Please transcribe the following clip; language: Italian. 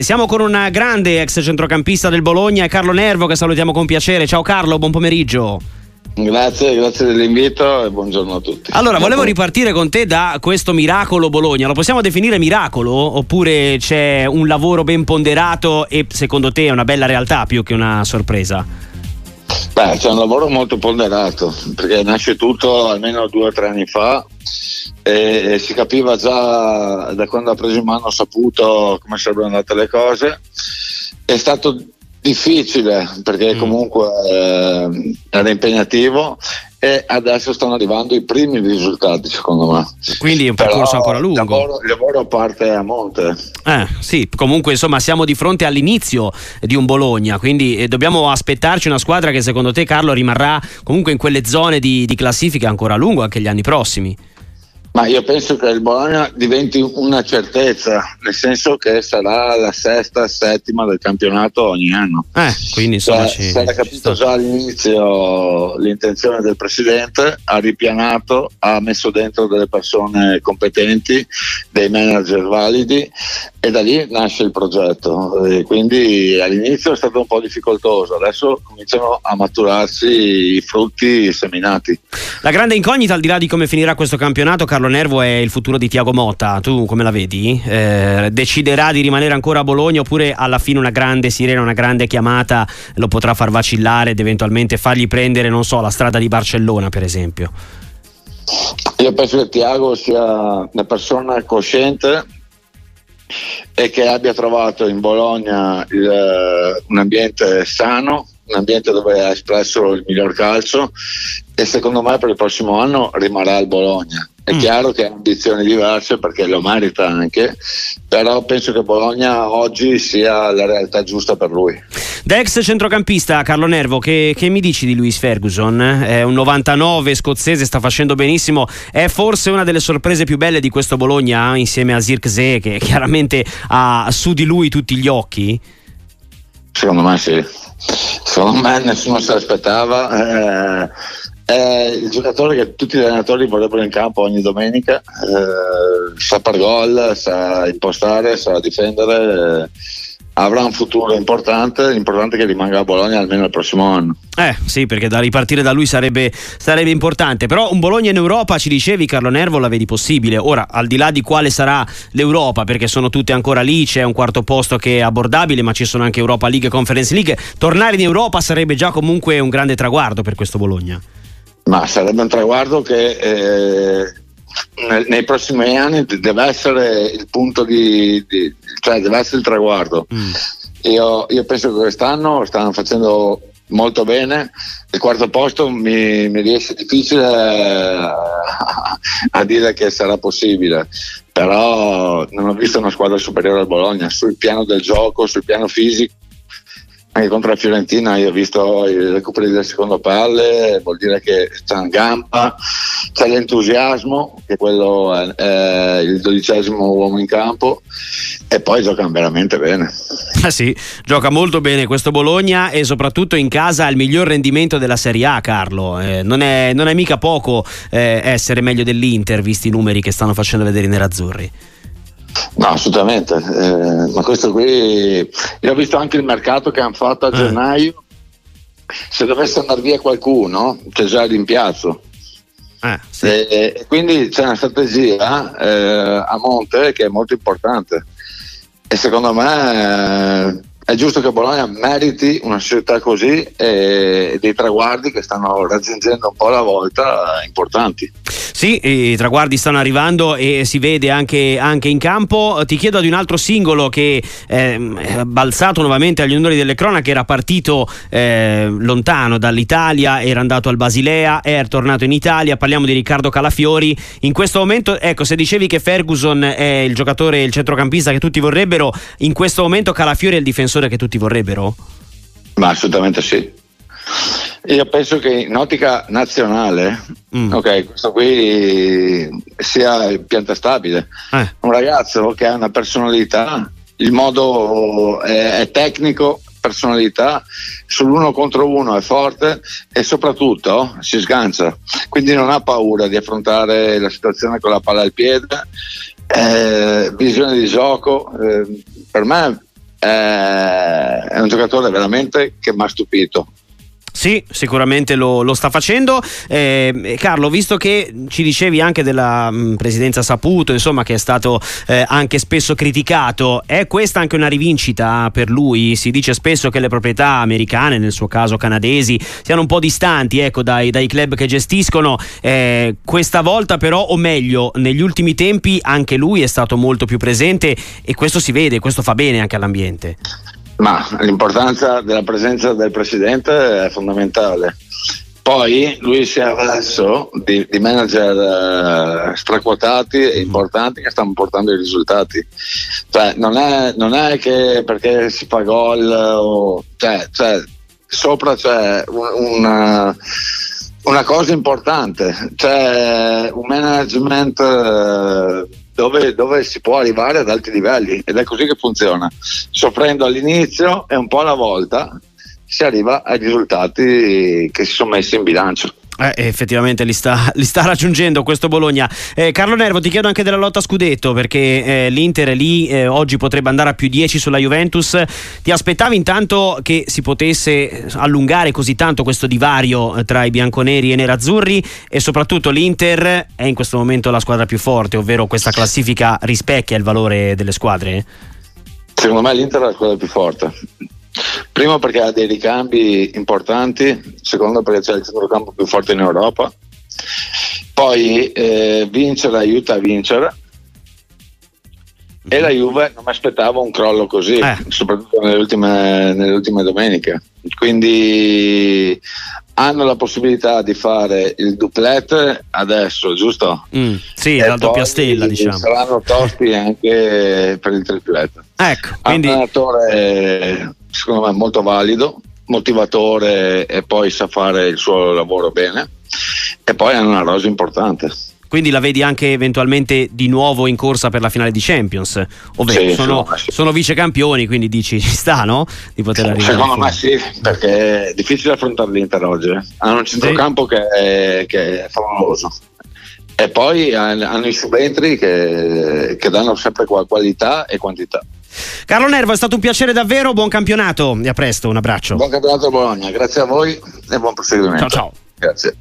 Siamo con un grande ex centrocampista del Bologna, Carlo Nervo, che salutiamo con piacere. Ciao Carlo, buon pomeriggio. Grazie, grazie dell'invito e buongiorno a tutti. Allora, volevo ripartire con te da questo miracolo Bologna. Lo possiamo definire miracolo? Oppure c'è un lavoro ben ponderato e secondo te è una bella realtà più che una sorpresa? Beh, c'è un lavoro molto ponderato perché nasce tutto almeno due o tre anni fa e, e si capiva già da quando ha preso in mano saputo come sarebbero andate le cose. È stato difficile perché mm. comunque eh, era impegnativo e adesso stanno arrivando i primi risultati secondo me. Quindi è un percorso Però ancora lungo. il lavoro, lavoro, parte a monte. Eh, sì comunque insomma siamo di fronte all'inizio di un Bologna quindi eh, dobbiamo aspettarci una squadra che secondo te Carlo rimarrà comunque in quelle zone di, di classifica ancora a lungo anche gli anni prossimi ma io penso che il Bologna diventi una certezza, nel senso che sarà la sesta, settima del campionato ogni anno. Eh, quindi cioè, ci, si era capito già all'inizio l'intenzione del presidente, ha ripianato, ha messo dentro delle persone competenti, dei manager validi e da lì nasce il progetto. E quindi all'inizio è stato un po' difficoltoso, adesso cominciano a maturarsi i frutti seminati. La grande incognita, al di là di come finirà questo campionato, Carlo Nervo, è il futuro di Tiago Motta. Tu come la vedi? Eh, deciderà di rimanere ancora a Bologna oppure alla fine una grande sirena, una grande chiamata lo potrà far vacillare ed eventualmente fargli prendere, non so, la strada di Barcellona, per esempio? Io penso che Tiago sia una persona cosciente e che abbia trovato in Bologna il, un ambiente sano, un ambiente dove ha espresso il miglior calcio e secondo me per il prossimo anno rimarrà al Bologna. È mm. chiaro che ha ambizioni diverse perché lo merita anche, però penso che Bologna oggi sia la realtà giusta per lui. Da ex centrocampista Carlo Nervo, che, che mi dici di Luis Ferguson? È un 99 scozzese, sta facendo benissimo, è forse una delle sorprese più belle di questo Bologna insieme a Zirkzee che chiaramente ha su di lui tutti gli occhi? Secondo me sì, secondo me nessuno se l'aspettava. Eh, è il giocatore che tutti gli allenatori vorrebbero in campo ogni domenica, eh, sa per gol, sa impostare, sa difendere. Eh, avrà un futuro importante, importante che rimanga a Bologna almeno il prossimo anno. Eh sì, perché da ripartire da lui sarebbe, sarebbe, importante, però un Bologna in Europa, ci dicevi Carlo Nervo, la vedi possibile. Ora, al di là di quale sarà l'Europa, perché sono tutte ancora lì, c'è un quarto posto che è abbordabile, ma ci sono anche Europa League e Conference League, tornare in Europa sarebbe già comunque un grande traguardo per questo Bologna. Ma sarebbe un traguardo che... Eh nei prossimi anni deve essere il punto di, di cioè deve essere il traguardo. Mm. Io, io, penso che quest'anno stanno facendo molto bene. Il quarto posto mi, mi riesce difficile a, a dire che sarà possibile, però non ho visto una squadra superiore al Bologna sul piano del gioco, sul piano fisico contro la Fiorentina io ho visto i recuperi del secondo palle, vuol dire che c'è una gamba, c'è l'entusiasmo, che quello è, è il dodicesimo uomo in campo, e poi giocano veramente bene. Ah sì, gioca molto bene questo Bologna e soprattutto in casa ha il miglior rendimento della Serie A, Carlo. Eh, non, è, non, è, mica poco eh, essere meglio dell'Inter, visti i numeri che stanno facendo vedere i nerazzurri. No, assolutamente, eh, ma questo qui, io ho visto anche il mercato che hanno fatto a eh. gennaio, se dovesse andare via qualcuno c'è già il rimpiazzo. Eh, sì. e, quindi c'è una strategia eh, a monte che è molto importante e secondo me eh, è giusto che Bologna meriti una società così e dei traguardi che stanno raggiungendo un po' alla volta importanti. Sì, i traguardi stanno arrivando e si vede anche, anche in campo. Ti chiedo di un altro singolo che ehm, è balzato nuovamente agli onori delle cronache, era partito eh, lontano dall'Italia, era andato al Basilea, è tornato in Italia, parliamo di Riccardo Calafiori. In questo momento, ecco, se dicevi che Ferguson è il giocatore, il centrocampista che tutti vorrebbero, in questo momento Calafiori è il difensore difensore che tutti vorrebbero? Ma assolutamente sì. Io penso che in ottica nazionale, mm. ok, questo qui sia pianta stabile. Eh. Un ragazzo che ha una personalità, il modo è, è tecnico, personalità, sull'uno contro uno è forte e soprattutto si sgancia, quindi non ha paura di affrontare la situazione con la palla al piede, eh, visione di gioco. Eh, per me eh, è un giocatore veramente che mi ha stupito. Sì, sicuramente lo, lo sta facendo. Eh, Carlo, visto che ci dicevi anche della mh, mm, presidenza Saputo, insomma, che è stato eh, anche spesso criticato, è questa anche una rivincita per lui? Si dice spesso che le proprietà americane, nel suo caso canadesi, siano un po' distanti ecco, dai, dai, club che gestiscono. Eh, questa volta, però, o meglio, negli ultimi tempi anche lui è stato molto più presente e questo si vede, questo fa bene anche all'ambiente. Ma l'importanza della presenza del presidente è fondamentale. Poi lui si è avvalso di, di manager uh, straquotati e importanti che stanno portando i risultati. Cioè, non, è, non è che perché si fa gol o cioè, cioè, sopra c'è una, una cosa importante, c'è un management. Uh, dove, dove, si può arrivare ad alti livelli ed è così che funziona. Soffrendo all'inizio e un po' alla volta si arriva ai risultati che si sono messi in bilancio. Eh, effettivamente li sta, li sta, raggiungendo questo Bologna. Eh, Carlo Nervo, ti chiedo anche della lotta scudetto perché eh, l'Inter lì eh, oggi potrebbe andare a più 10 sulla Juventus. Ti aspettavi intanto che si potesse allungare così tanto questo divario eh, tra i bianconeri e i nerazzurri e soprattutto l'Inter è in questo momento la squadra più forte, ovvero questa classifica rispecchia il valore delle squadre? Secondo me l'Inter è la squadra più forte Primo perché ha dei ricambi importanti, secondo perché c'è il centrocampo più forte in Europa. Poi eh, vincere aiuta a vincere. E la Juve non mi aspettavo un crollo così, eh. soprattutto nelle ultime, nelle ultime domeniche. Quindi hanno la possibilità di fare il duplet adesso, giusto? Mm, sì, e la doppia stella, diciamo. Saranno tosti anche per il triplet. Ecco, quindi... Un allenatore secondo me molto valido, motivatore e poi sa fare il suo lavoro bene. E poi hanno una rosa importante. Quindi la vedi anche eventualmente di nuovo in corsa per la finale di Champions? Ovvero sì, sono, sì. sono, vice campioni, quindi dici ci sta, no? Di poter arrivare. Secondo me sì, perché è difficile affrontare l'Inter oggi. Eh. Hanno un centrocampo sì. che, è, che è favoloso. E poi hanno i subentri che, che danno sempre qualità e quantità. Carlo Nervo, è stato un piacere davvero, buon campionato e a presto, un abbraccio. Buon campionato a Bologna, grazie a voi e buon proseguimento. Ciao ciao. Grazie.